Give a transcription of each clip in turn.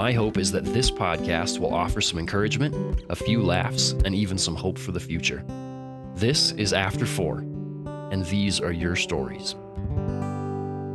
my hope is that this podcast will offer some encouragement, a few laughs, and even some hope for the future. This is After Four, and these are your stories.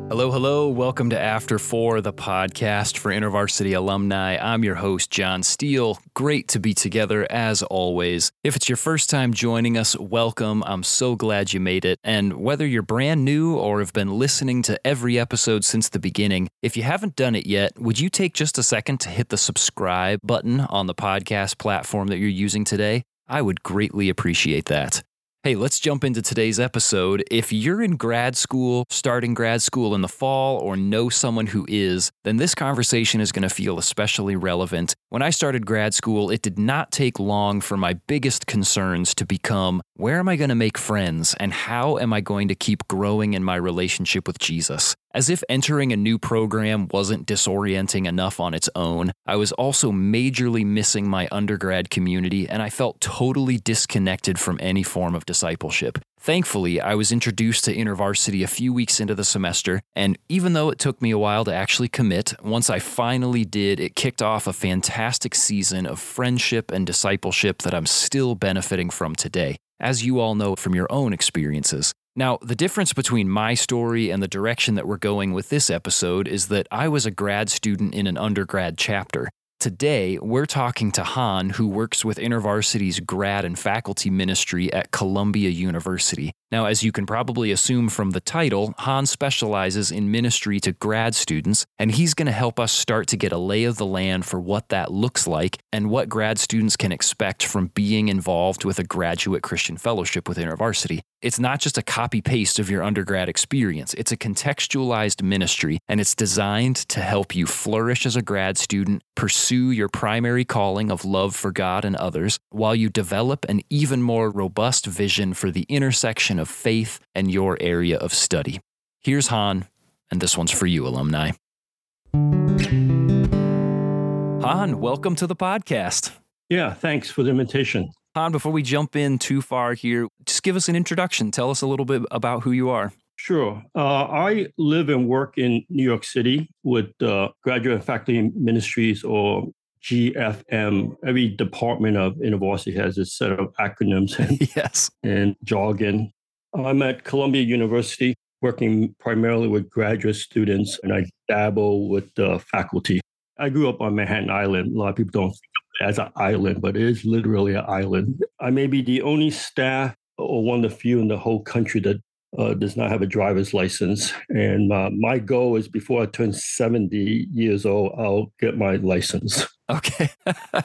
Hello, hello. Welcome to After Four, the podcast for InterVarsity alumni. I'm your host, Jon Steele. Great to be together as always. If it's your first time joining us, welcome. I'm so glad you made it. And whether you're brand new or have been listening to every episode since the beginning, if you haven't done it yet, would you take just a second to hit the subscribe button on the podcast platform that you're using today? I would greatly appreciate that. Hey, let's jump into today's episode. If you're in grad school, starting grad school in the fall, or know someone who is, then this conversation is going to feel especially relevant. When I started grad school, it did not take long for my biggest concerns to become where am I going to make friends and how am I going to keep growing in my relationship with Jesus? As if entering a new program wasn't disorienting enough on its own, I was also majorly missing my undergrad community and I felt totally disconnected from any form of discipleship. Thankfully, I was introduced to InterVarsity a few weeks into the semester, and even though it took me a while to actually commit, once I finally did, it kicked off a fantastic season of friendship and discipleship that I'm still benefiting from today, as you all know from your own experiences. Now, the difference between my story and the direction that we're going with this episode is that I was a grad student in an undergrad chapter. Today, we're talking to Hon, who works with InterVarsity's grad and faculty ministry at Columbia University. Now, as you can probably assume from the title, Hon specializes in ministry to grad students, and he's going to help us start to get a lay of the land for what that looks like and what grad students can expect from being involved with a graduate Christian fellowship with InterVarsity. It's not just a copy paste of your undergrad experience, it's a contextualized ministry, and it's designed to help you flourish as a grad student, pursue your primary calling of love for God and others, while you develop an even more robust vision for the intersection of faith and your area of study. Here's Hon, and this one's for you, alumni. Hon, welcome to the podcast. Yeah, thanks for the invitation. Hon, before we jump in too far here, just give us an introduction. Tell us a little bit about who you are. Sure. Uh, I live and work in New York City with uh, Graduate Faculty Ministries or GFM. Every department of university has a set of acronyms and, yes. and jargon. I'm at Columbia University working primarily with graduate students, and I dabble with the faculty. I grew up on Manhattan Island. A lot of people don't think of it as an island, but it is literally an island. I may be the only staff or one of the few in the whole country that uh, does not have a driver's license. And uh, my goal is before I turn 70 years old, I'll get my license. Okay.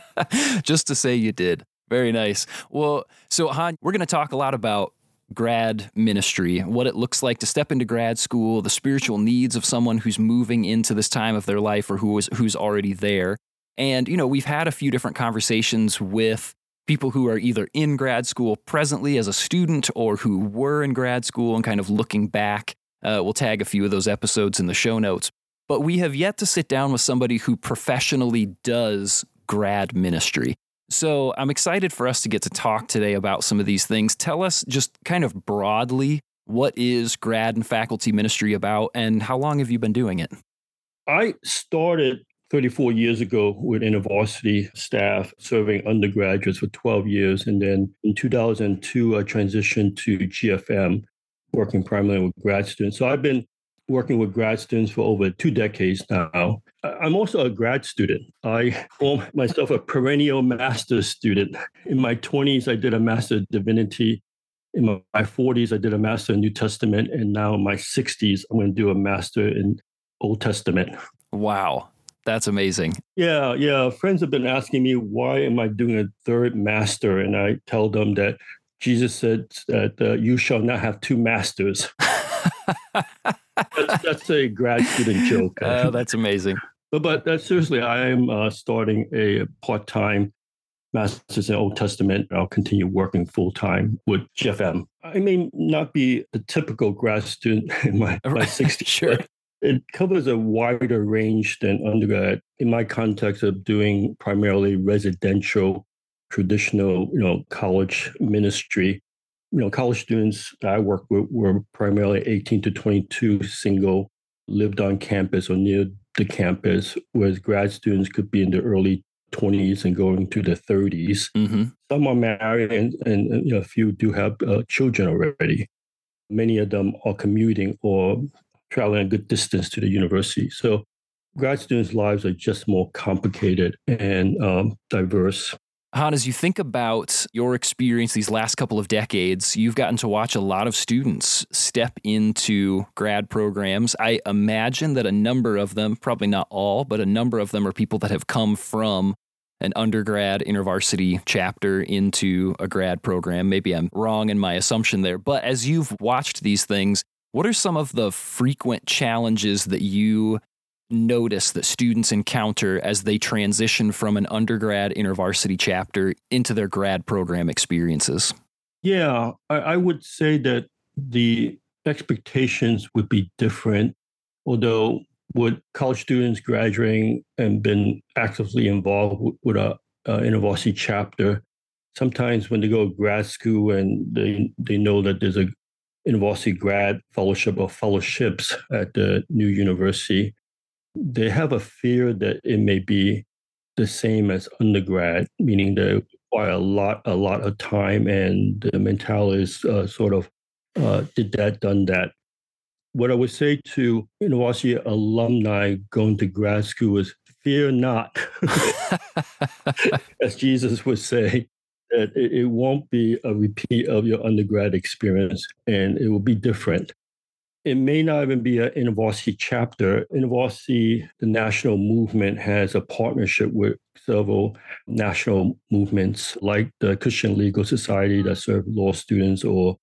Just to say you did. Very nice. Well, so Hon, we're going to talk a lot about grad ministry, what it looks like to step into grad school, the spiritual needs of someone who's moving into this time of their life or who is who's already there. And you know, we've had a few different conversations with people who are either in grad school presently as a student or who were in grad school and kind of looking back. Uh, we'll tag a few of those episodes in the show notes. But we have yet to sit down with somebody who professionally does grad ministry. So I'm excited for us to get to talk today about some of these things. Tell us just kind of broadly what is grad and faculty ministry about and how long have you been doing it? I started 34 years ago with InterVarsity staff serving undergraduates for 12 years. And then in 2002, I transitioned to GFM, working primarily with grad students. So I've been working with grad students for over two decades now. I'm also a grad student. I call myself a perennial master's student. In my 20s, I did a master of divinity. In my 40s, I did a master in New Testament. And now in my 60s, I'm going to do a master in Old Testament. Wow. That's amazing. Yeah, yeah. Friends have been asking me, why am I doing a third master? And I tell them that Jesus said that uh, you shall not have two masters. that's, that's, a grad student joke. Oh, that's amazing. But but uh, seriously, I am uh, starting a part time master's in Old Testament. I'll continue working full time with GFM. I may not be the typical grad student in my, my 60s. sure. It covers a wider range than undergrad. In my context of doing primarily residential, traditional, you know, college ministry, you know, college students that I work with were primarily 18 to 22, single, lived on campus or near the campus, whereas grad students could be in the early 20s and going to the 30s. Mm-hmm. Some are married, and, and you know, a few do have uh, children already. Many of them are commuting or traveling a good distance to the university. So grad students' lives are just more complicated and um, diverse. Hon, as you think about your experience these last couple of decades, you've gotten to watch a lot of students step into grad programs. I imagine that a number of them, probably not all, but a number of them are people that have come from an undergrad intervarsity chapter into a grad program. Maybe I'm wrong in my assumption there, but as you've watched these things, what are some of the frequent challenges that you notice that students encounter as they transition from an undergrad intervarsity chapter into their grad program experiences? Yeah, I, I would say that the expectations would be different, although with college students graduating and been actively involved with, a, a InterVarsity chapter, sometimes when they go to grad school and they they know that there's a InterVarsity grad fellowship or fellowships at the new university, they have a fear that it may be the same as undergrad, meaning they require a lot, a lot of time, and the mentality is uh, sort of uh, did that, done that. What I would say to university alumni going to grad school is fear not, as Jesus would say, that it, it won't be a repeat of your undergrad experience, and it will be different it may not even be an InterVarsity chapter. InterVarsity, the national movement, has a partnership with several national movements like the Christian Legal Society that serve law students or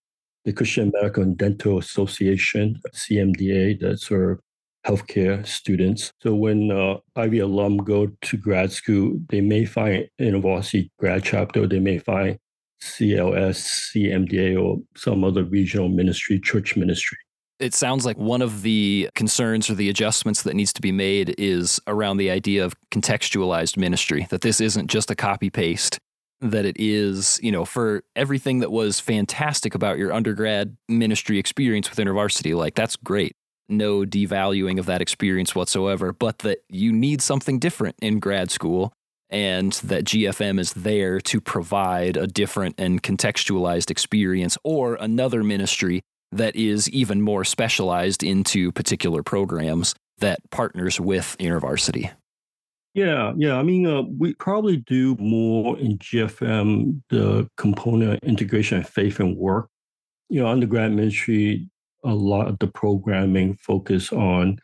the Christian Medical and Dental Association, CMDA, that serve healthcare students. So when uh, IV alum go to grad school, they may find InterVarsity grad chapter, they may find CLS, CMDA, or some other regional ministry, church ministry it sounds like one of the concerns or the adjustments that needs to be made is around the idea of contextualized ministry, that this isn't just a copy paste, that it is, you know, for everything that was fantastic about your undergrad ministry experience with InterVarsity, like that's great. No devaluing of that experience whatsoever, but that you need something different in grad school and that GFM is there to provide a different and contextualized experience or another ministry that is even more specialized into particular programs that partners with InterVarsity. Yeah, yeah. I mean, uh, we probably do more in GFM, the component integration of faith and work. You know, undergrad ministry, a lot of the programming focus on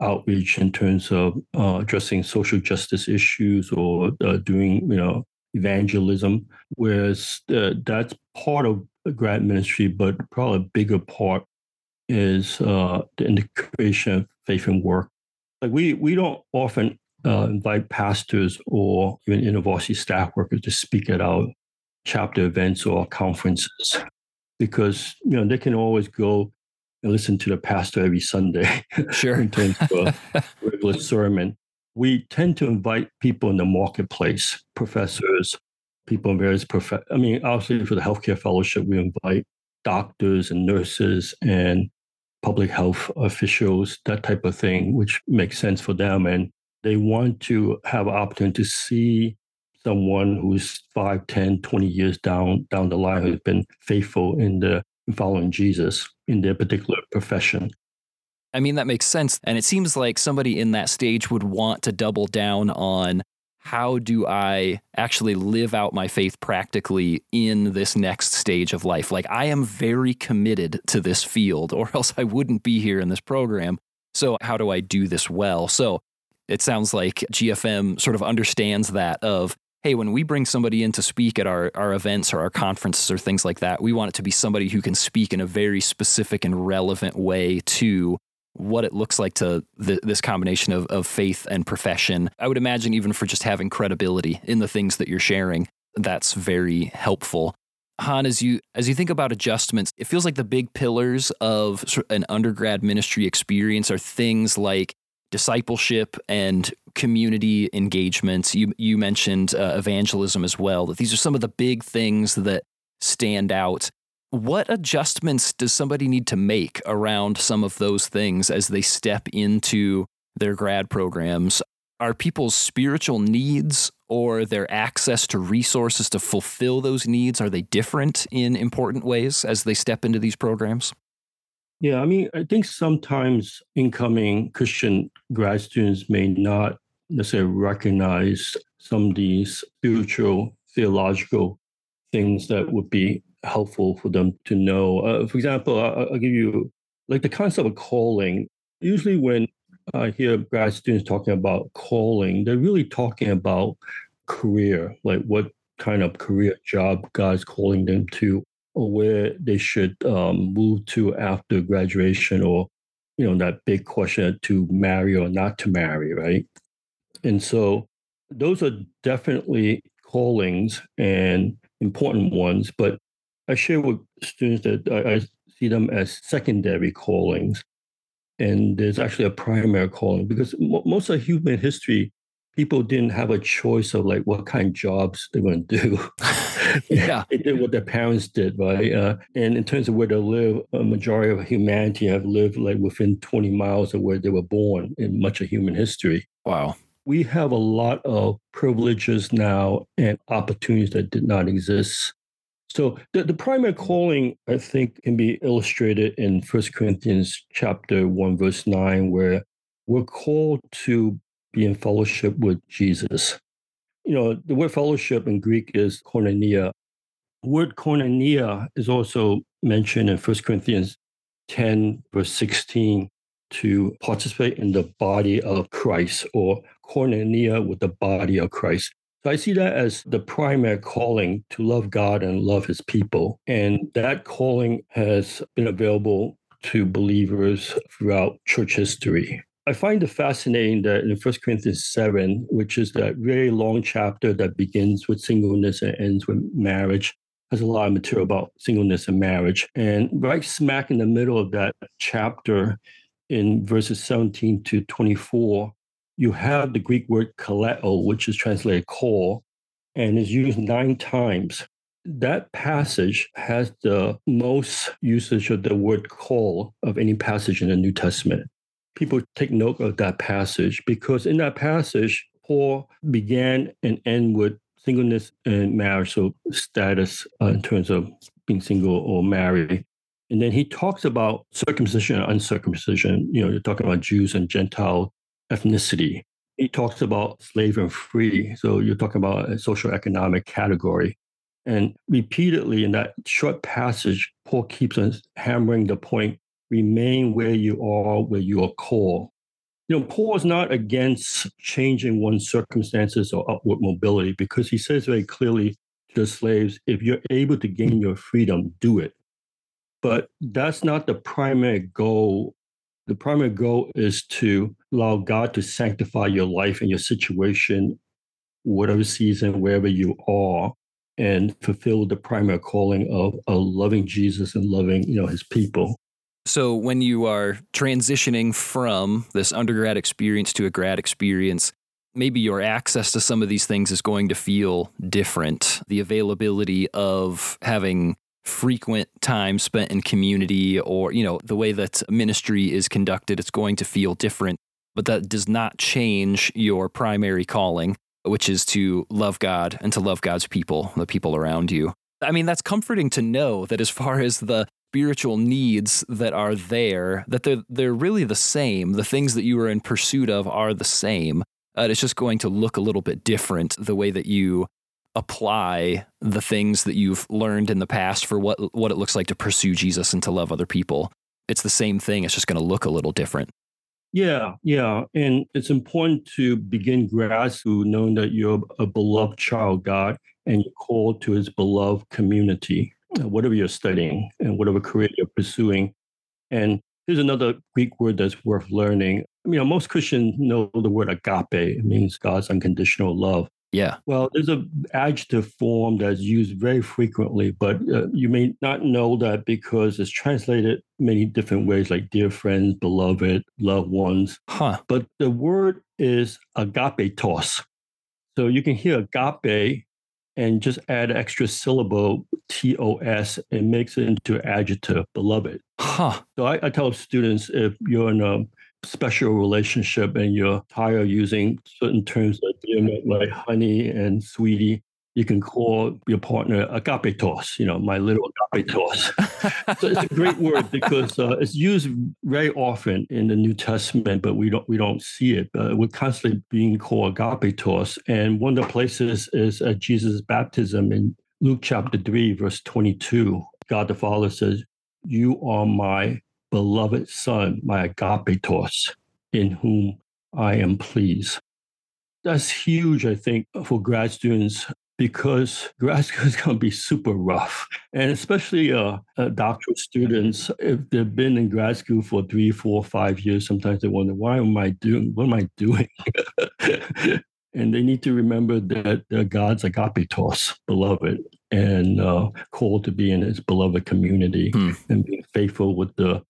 outreach in terms of uh, addressing social justice issues or uh, doing, you know, evangelism, whereas uh, that's part of grad ministry, but probably a bigger part is uh, the integration of faith and work. Like we we don't often uh, invite pastors or even university staff workers to speak at our chapter events or conferences because you know they can always go and listen to the pastor every Sunday. Sure. in terms of a regular sermon. We tend to invite people in the marketplace, professors, people in various prof. I mean, obviously for the healthcare fellowship, we invite doctors and nurses and public health officials, that type of thing, which makes sense for them. And they want to have an opportunity to see someone who's 5, 10, 20 years down down the line who's been faithful in the following Jesus in their particular profession. I mean, that makes sense. And it seems like somebody in that stage would want to double down on how do I actually live out my faith practically in this next stage of life? Like, I am very committed to this field, or else I wouldn't be here in this program. So, how do I do this well? So, it sounds like GFM sort of understands that of, hey, when we bring somebody in to speak at our, our events or our conferences or things like that, we want it to be somebody who can speak in a very specific and relevant way to what it looks like to th- this combination of, of faith and profession. I would imagine even for just having credibility in the things that you're sharing, that's very helpful. Hon, as you as you think about adjustments, it feels like the big pillars of an undergrad ministry experience are things like discipleship and community engagements. You you mentioned uh, evangelism as well. That these are some of the big things that stand out. What adjustments does somebody need to make around some of those things as they step into their grad programs? Are people's spiritual needs or their access to resources to fulfill those needs are they different in important ways as they step into these programs? Yeah, I mean, I think sometimes incoming Christian grad students may not necessarily recognize some of these spiritual, theological things that would be helpful for them to know. Uh, for example, I'll, I'll give you like the concept of calling. Usually, when I hear grad students talking about calling, they're really talking about career, like what kind of career job God's calling them to or where they should um, move to after graduation or you know that big question to marry or not to marry right and so those are definitely callings and important ones but i share with students that i, I see them as secondary callings and there's actually a primary calling because most of human history people didn't have a choice of like what kind of jobs they're going to do. yeah, they did what their parents did, right? Uh, and in terms of where they live, a majority of humanity have lived like within 20 miles of where they were born in much of human history. Wow. We have a lot of privileges now and opportunities that did not exist. So the, the primary calling, I think, can be illustrated in First Corinthians chapter 1, verse 9, where we're called to be in fellowship with Jesus. You know, the word fellowship in Greek is koinonia. The word koinonia is also mentioned in 1 Corinthians 10, verse 16, to participate in the body of Christ or koinonia with the body of Christ. So I see that as the primary calling to love God and love his people. And that calling has been available to believers throughout church history. I find it fascinating that in 1 Corinthians 7, which is that very long chapter that begins with singleness and ends with marriage, has a lot of material about singleness and marriage. And right smack in the middle of that chapter, in verses 17 to 24, you have the Greek word kaleo, which is translated call, and is used nine times. That passage has the most usage of the word call of any passage in the New Testament people take note of that passage because in that passage, Paul began and end with singleness and so status uh, in terms of being single or married. And then he talks about circumcision and uncircumcision. You know, you're talking about Jews and Gentile ethnicity. He talks about slave and free. So you're talking about a social economic category. And repeatedly in that short passage, Paul keeps on hammering the point remain where you are, where you are called. You know, Paul is not against changing one's circumstances or upward mobility because he says very clearly to the slaves, if you're able to gain your freedom, do it. But that's not the primary goal. The primary goal is to allow God to sanctify your life and your situation, whatever season, wherever you are, and fulfill the primary calling of, of loving Jesus and loving, you know, his people. So, when you are transitioning from this undergrad experience to a grad experience, maybe your access to some of these things is going to feel different. The availability of having frequent time spent in community or, you know, the way that ministry is conducted, it's going to feel different. But that does not change your primary calling, which is to love God and to love God's people, the people around you. I mean, that's comforting to know that as far as the spiritual needs that are there that they're they're really the same. The things that you are in pursuit of are the same. Uh, it's just going to look a little bit different the way that you apply the things that you've learned in the past for what what it looks like to pursue Jesus and to love other people. It's the same thing. It's just going to look a little different. Yeah, yeah. And it's important to begin school knowing that you're a beloved child God and you're called to his beloved community uh, whatever you're studying and whatever career you're pursuing. And Here's another Greek word that's worth learning. I mean, most Christians know the word agape. It means God's unconditional love. Yeah. Well, there's an adjective form that's used very frequently, but uh, you may not know that because it's translated many different ways, like dear friends, beloved, loved ones. Huh. But the word is agapetos. So you can hear agape and just add extra syllable tos and makes it into adjective beloved huh so I, I, tell students if you're in a special relationship and you're tired of using certain terms like, like honey and sweetie you can call your partner agapetos, you know, my little agapetos. so it's a great word because uh, it's used very often in the New Testament, but we don't we don't see it. Uh, we're constantly being called agapetos, and one of the places is at Jesus' baptism in Luke chapter three, verse twenty-two. God the Father says, "You are my beloved Son, my agapetos, in whom I am pleased." That's huge, I think, for grad students because grad school is going to be super rough. And especially uh, uh, doctoral students, if they've been in grad school for three, four, five years, sometimes they wonder, why am I doing, what am I doing? and they need to remember that uh, God's agapetos, beloved, and uh, called to be in his beloved community hmm. and being faithful with the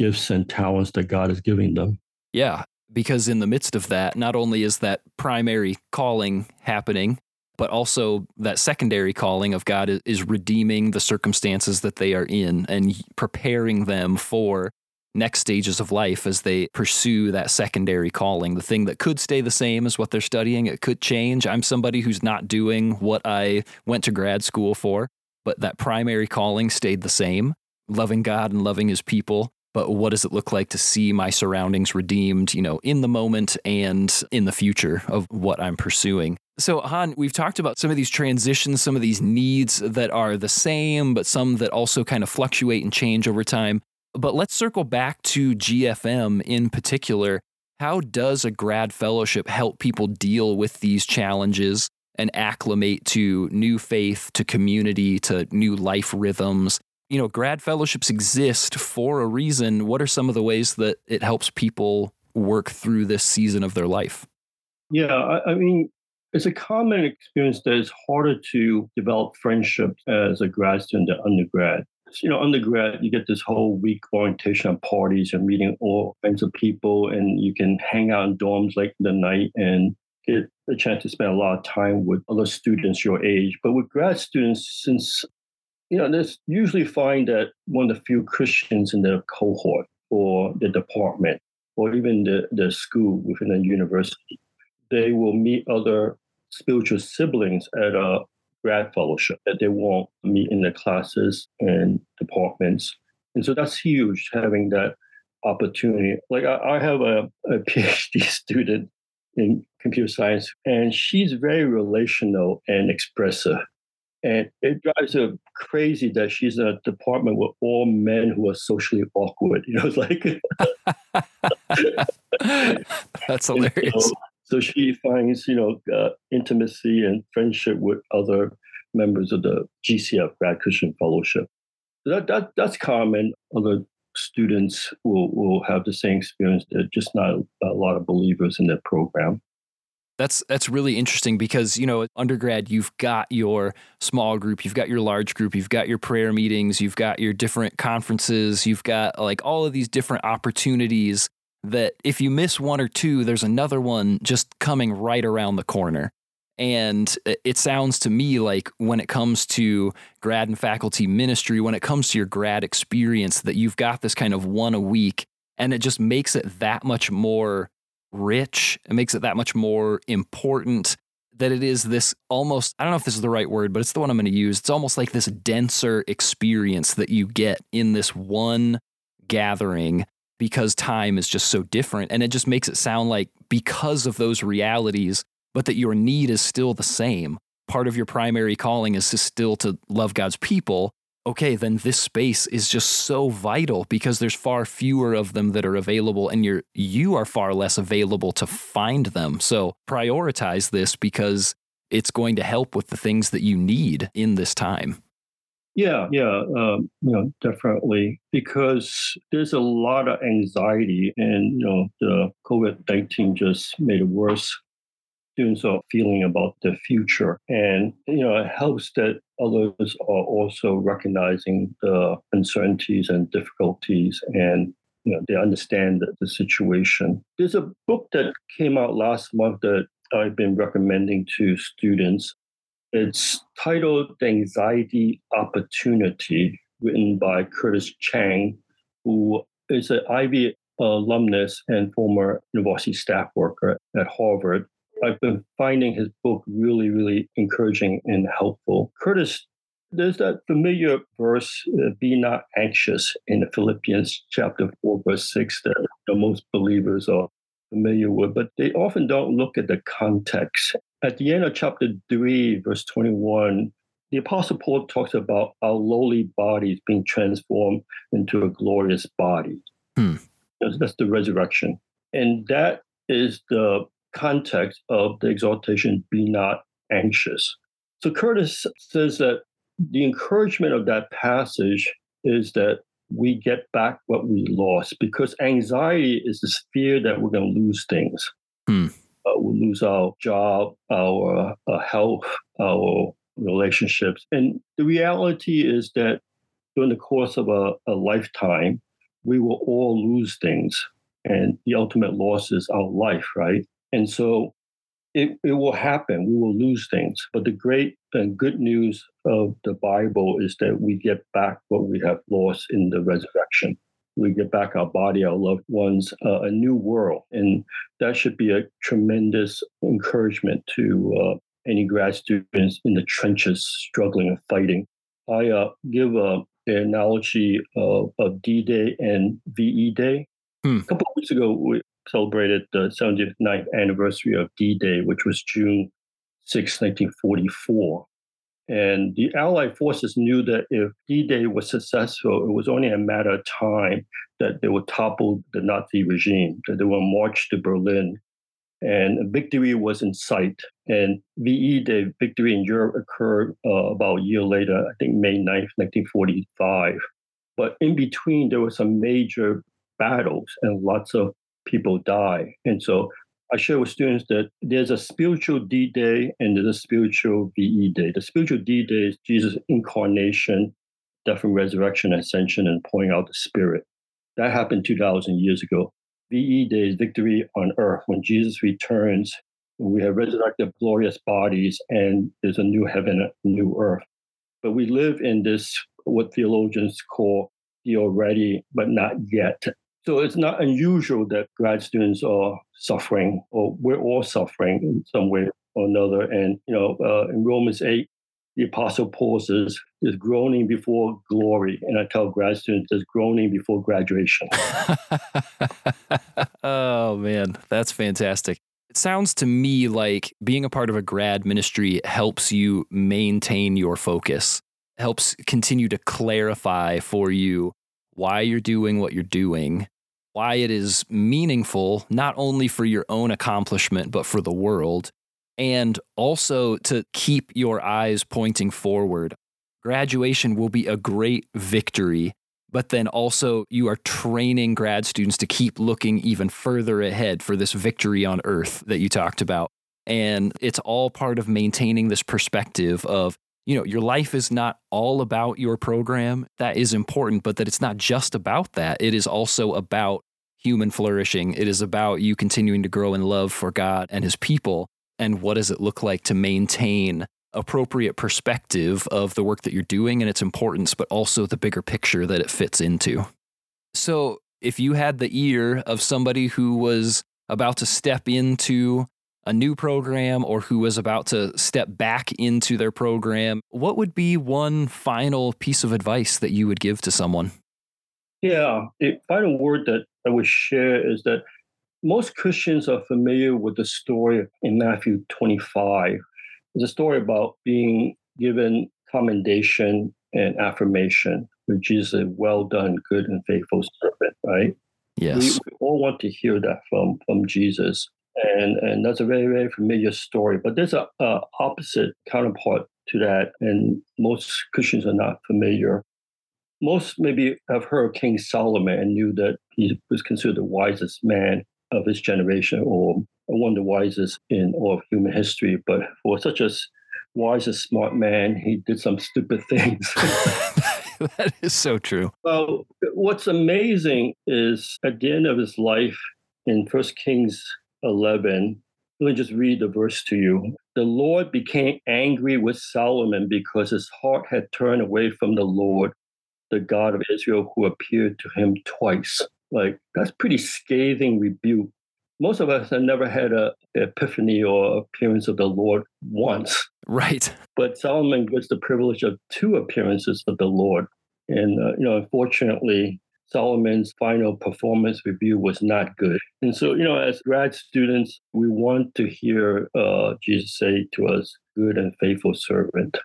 gifts and talents that God is giving them. Yeah, because in the midst of that, not only is that primary calling happening, but also that secondary calling of God is redeeming the circumstances that they are in and preparing them for next stages of life as they pursue that secondary calling. The thing that could stay the same is what they're studying, it could change. I'm somebody who's not doing what I went to grad school for, but that primary calling stayed the same loving God and loving his people but what does it look like to see my surroundings redeemed, you know, in the moment and in the future of what I'm pursuing? So, Hon, we've talked about some of these transitions, some of these needs that are the same, but some that also kind of fluctuate and change over time. But let's circle back to GFM in particular. How does a grad fellowship help people deal with these challenges and acclimate to new faith, to community, to new life rhythms? You know, grad fellowships exist for a reason. What are some of the ways that it helps people work through this season of their life? Yeah, I, I mean, it's a common experience that it's harder to develop friendships as a grad student than undergrad. You know, undergrad, you get this whole week orientation parties and meeting all kinds of people, and you can hang out in dorms late in the night and get a chance to spend a lot of time with other students your age. But with grad students, since you know, there's usually find that one of the few Christians in the cohort or the department or even the, the school within the university, they will meet other spiritual siblings at a grad fellowship that they won't meet in the classes and departments. And so that's huge having that opportunity. Like I, I have a, a PhD student in computer science, and she's very relational and expressive. And it drives her crazy that she's in a department with all men who are socially awkward. You know, it's like that's hilarious. So, so, she finds, you know, uh, intimacy and friendship with other members of the GCF Grad Christian Fellowship. That, that that's common. Other students will will have the same experience. They're just not a lot of believers in their program. That's that's really interesting because you know undergrad you've got your small group, you've got your large group, you've got your prayer meetings, you've got your different conferences, you've got like all of these different opportunities that if you miss one or two, there's another one just coming right around the corner. And it sounds to me like when it comes to grad and faculty ministry, when it comes to your grad experience, that you've got this kind of one a week and it just makes it that much more rich. It makes it that much more important that it is this almost, I don't know if this is the right word, but it's the one I'm going to use. It's almost like this denser experience that you get in this one gathering because time is just so different. And it just makes it sound like because of those realities, but that your need is still the same. Part of your primary calling is to still to love God's people, okay, then this space is just so vital because there's far fewer of them that are available and you're you are far less available to find them. So prioritize this because it's going to help with the things that you need in this time. Yeah, yeah, um, you know, definitely, because there's a lot of anxiety, and you know, the COVID nineteen just made it worse. Students are feeling about the future, and you know, it helps that others are also recognizing the uncertainties and difficulties, and you know, they understand the, the situation. There's a book that came out last month that I've been recommending to students it's titled The Anxiety Opportunity, written by Curtis Chang, who is an IV alumnus and former university staff worker at Harvard. I've been finding his book really, really encouraging and helpful. Curtis, there's that familiar verse, uh, be not anxious in the Philippians chapter 4, verse 6, that the most believers are familiar with, but they often don't look at the context. At the end of chapter 3, verse 21, the Apostle Paul talks about our lowly bodies being transformed into a glorious body. Hmm. That's, that's the resurrection. And that is the context of the exaltation be not anxious. So Curtis says that the encouragement of that passage is that we get back what we lost because anxiety is this fear that we're going to lose things. Hmm. Uh, we'll lose our job, our uh, health, our relationships. And the reality is that during the course of a, a lifetime, we will all lose things. And the ultimate loss is our life, right? And so it, it will happen. We will lose things. But the great and good news of the Bible is that we get back what we have lost in the resurrection. We get back our body, our loved ones, uh, a new world. And that should be a tremendous encouragement to uh, any grad students in the trenches struggling and fighting. I uh, give uh, an analogy of, of D Day and VE Day. Hmm. A couple of weeks ago, we, celebrated the 79th anniversary of D Day, which was June 6, 1944. And the Allied forces knew that if D Day was successful, it was only a matter of time that they would topple the Nazi regime, that they would march to Berlin. And victory was in sight. And VE Day, victory in Europe, occurred uh, about a year later, I think May 9th, 1945. But in between, there were some major battles and lots of people die. And so I share with students that there's a spiritual D Day and there's a spiritual VE Day. The spiritual D Day is Jesus' incarnation, death and resurrection, ascension, and pouring out the Spirit. That happened 2,000 years ago. VE Day is victory on earth when Jesus returns. We have resurrected glorious bodies and there's a new heaven, a new earth. But we live in this, what theologians call the already, but not yet so it's not unusual that grad students are suffering, or we're all suffering in some way or another. And you know, uh, in Romans eight, the Apostle Paul says, "There's groaning before glory," and I tell grad students, "There's groaning before graduation." oh man, that's fantastic. It sounds to me like being a part of a grad ministry helps you maintain your focus, helps continue to clarify for you why you're doing what you're doing, why it is meaningful, not only for your own accomplishment, but for the world, and also to keep your eyes pointing forward. Graduation will be a great victory, but then also you are training grad students to keep looking even further ahead for this victory on earth that you talked about. And it's all part of maintaining this perspective of you know, your life is not all about your program. That is important, but that it's not just about that. It is also about human flourishing. It is about you continuing to grow in love for God and his people. And what does it look like to maintain appropriate perspective of the work that you're doing and its importance, but also the bigger picture that it fits into? So, if you had the ear of somebody who was about to step into a new program or who was about to step back into their program, what would be one final piece of advice that you would give to someone? Yeah, the final word that I would share is that most Christians are familiar with the story in Matthew 25. It's a story about being given commendation and affirmation, which is a well done, good, and faithful servant, right? Yes. We, we all want to hear that from, from Jesus and and that's a very very familiar story. But there's a, a opposite counterpart to that, and most Christians are not familiar. Most maybe have heard King Solomon and knew that he was considered the wisest man of his generation or one of the wisest in all of human history. But for such a wise and smart man, he did some stupid things. that is so true. Well, what's amazing is at the end of his life in First Kings 11, let me just read the verse to you. The Lord became angry with Solomon because his heart had turned away from the Lord, the God of Israel, who appeared to him twice. Like, that's pretty scathing rebuke. Most of us have never had a epiphany or appearance of the Lord once. Right. But Solomon gets the privilege of two appearances of the Lord. And, uh, you know, unfortunately, Solomon's final performance review was not good. And so, you know, as grad students, we want to hear uh, Jesus say to us, good and faithful servant.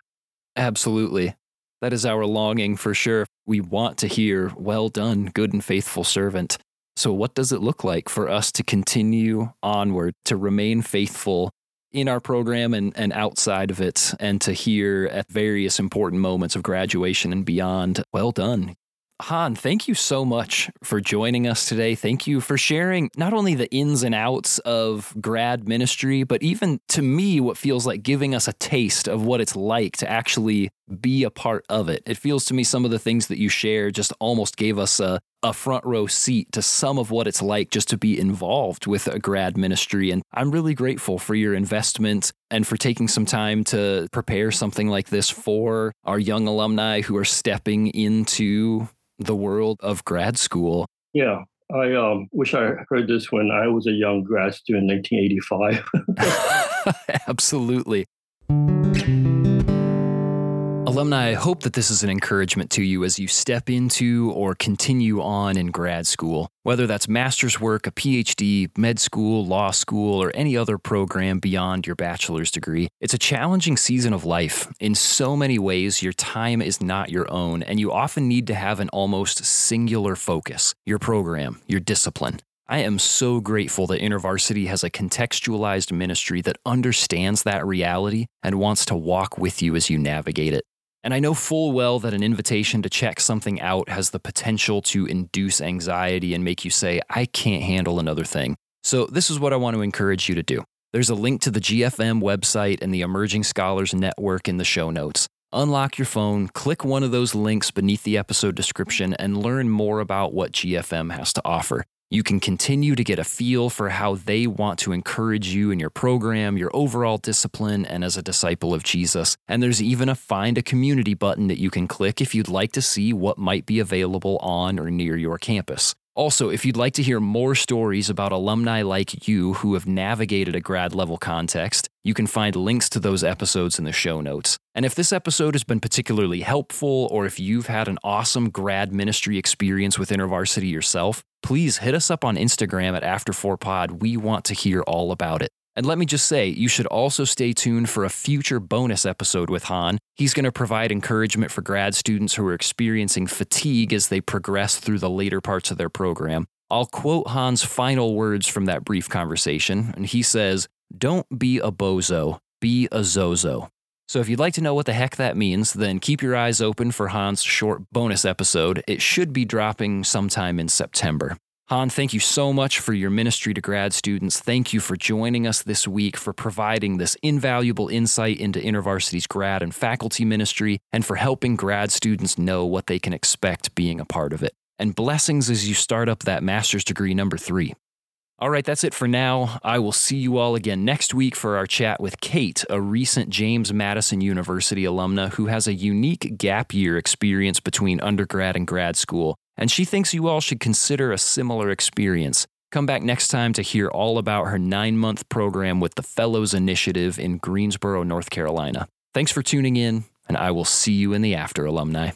Absolutely. That is our longing for sure. We want to hear, well done, good and faithful servant. So, what does it look like for us to continue onward, to remain faithful in our program and, and outside of it, and to hear at various important moments of graduation and beyond, well done, Hon, thank you so much for joining us today. Thank you for sharing not only the ins and outs of grad ministry, but even to me, what feels like giving us a taste of what it's like to actually be a part of it. It feels to me some of the things that you share just almost gave us a, a front row seat to some of what it's like just to be involved with a grad ministry. And I'm really grateful for your investment and for taking some time to prepare something like this for our young alumni who are stepping into the world of grad school. Yeah. I um, wish I heard this when I was a young grad student in 1985. Absolutely. Alumni, I hope that this is an encouragement to you as you step into or continue on in grad school, whether that's master's work, a PhD, med school, law school, or any other program beyond your bachelor's degree. It's a challenging season of life. In so many ways, your time is not your own, and you often need to have an almost singular focus your program, your discipline. I am so grateful that InterVarsity has a contextualized ministry that understands that reality and wants to walk with you as you navigate it. And I know full well that an invitation to check something out has the potential to induce anxiety and make you say, I can't handle another thing. So, this is what I want to encourage you to do. There's a link to the GFM website and the Emerging Scholars Network in the show notes. Unlock your phone, click one of those links beneath the episode description, and learn more about what GFM has to offer. You can continue to get a feel for how they want to encourage you in your program, your overall discipline, and as a disciple of Jesus. And there's even a Find a Community button that you can click if you'd like to see what might be available on or near your campus. Also, if you'd like to hear more stories about alumni like you who have navigated a grad level context, you can find links to those episodes in the show notes. And if this episode has been particularly helpful, or if you've had an awesome grad ministry experience with InterVarsity yourself, please hit us up on Instagram at After4Pod. We want to hear all about it. And let me just say, you should also stay tuned for a future bonus episode with Hon. He's going to provide encouragement for grad students who are experiencing fatigue as they progress through the later parts of their program. I'll quote Hon's final words from that brief conversation, and he says, Don't be a bozo, be a zozo. So if you'd like to know what the heck that means, then keep your eyes open for Hon's short bonus episode. It should be dropping sometime in September. Hon, thank you so much for your ministry to grad students. Thank you for joining us this week, for providing this invaluable insight into InterVarsity's grad and faculty ministry, and for helping grad students know what they can expect being a part of it. And blessings as you start up that master's degree number three. All right, that's it for now. I will see you all again next week for our chat with Kate, a recent James Madison University alumna who has a unique gap year experience between undergrad and grad school and she thinks you all should consider a similar experience. Come back next time to hear all about her nine month program with the Fellows Initiative in Greensboro, North Carolina. Thanks for tuning in, and I will see you in the after, alumni.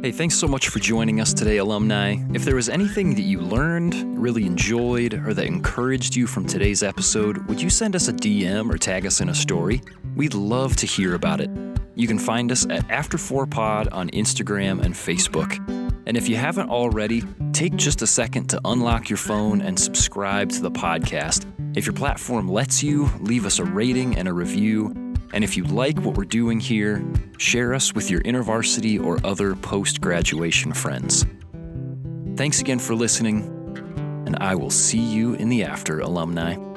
Hey, thanks so much for joining us today, alumni. If there was anything that you learned, really enjoyed, or that encouraged you from today's episode, would you send us a DM or tag us in a story? We'd love to hear about it. You can find us at After4Pod on Instagram and Facebook. And if you haven't already, take just a second to unlock your phone and subscribe to the podcast. If your platform lets you, leave us a rating and a review. And if you like what we're doing here, share us with your InterVarsity or other post graduation friends. Thanks again for listening, and I will see you in the after, alumni.